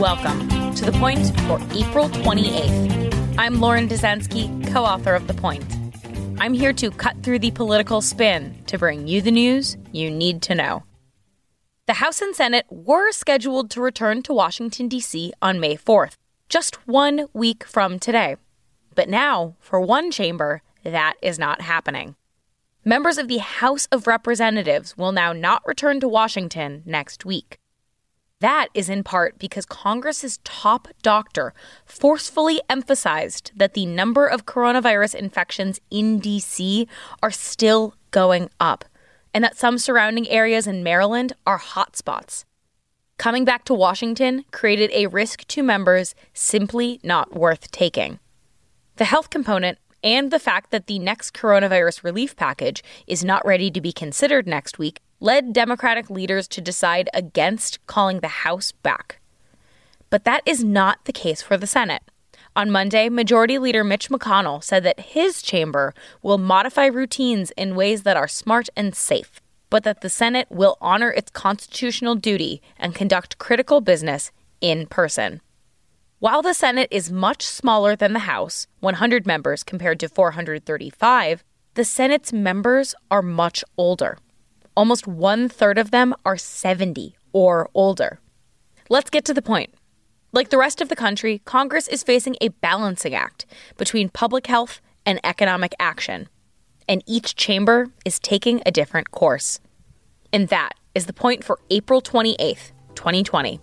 Welcome to The Point for April 28th. I'm Lauren Dezenski, co author of The Point. I'm here to cut through the political spin to bring you the news you need to know. The House and Senate were scheduled to return to Washington, D.C. on May 4th, just one week from today. But now, for one chamber, that is not happening. Members of the House of Representatives will now not return to Washington next week. That is in part because Congress's top doctor forcefully emphasized that the number of coronavirus infections in DC are still going up and that some surrounding areas in Maryland are hotspots. Coming back to Washington created a risk to members simply not worth taking. The health component and the fact that the next coronavirus relief package is not ready to be considered next week led Democratic leaders to decide against calling the House back. But that is not the case for the Senate. On Monday, Majority Leader Mitch McConnell said that his chamber will modify routines in ways that are smart and safe, but that the Senate will honor its constitutional duty and conduct critical business in person. While the Senate is much smaller than the House, 100 members compared to 435, the Senate's members are much older. Almost one third of them are 70 or older. Let's get to the point. Like the rest of the country, Congress is facing a balancing act between public health and economic action, and each chamber is taking a different course. And that is the point for April 28th, 2020.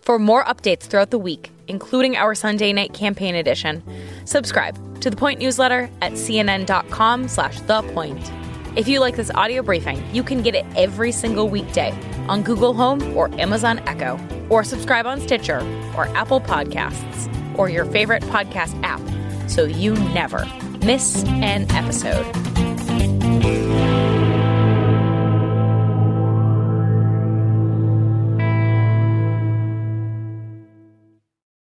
For more updates throughout the week, including our Sunday night campaign edition, subscribe to the Point newsletter at cnn.com slash the point. If you like this audio briefing, you can get it every single weekday on Google Home or Amazon Echo, or subscribe on Stitcher or Apple Podcasts or your favorite podcast app so you never miss an episode.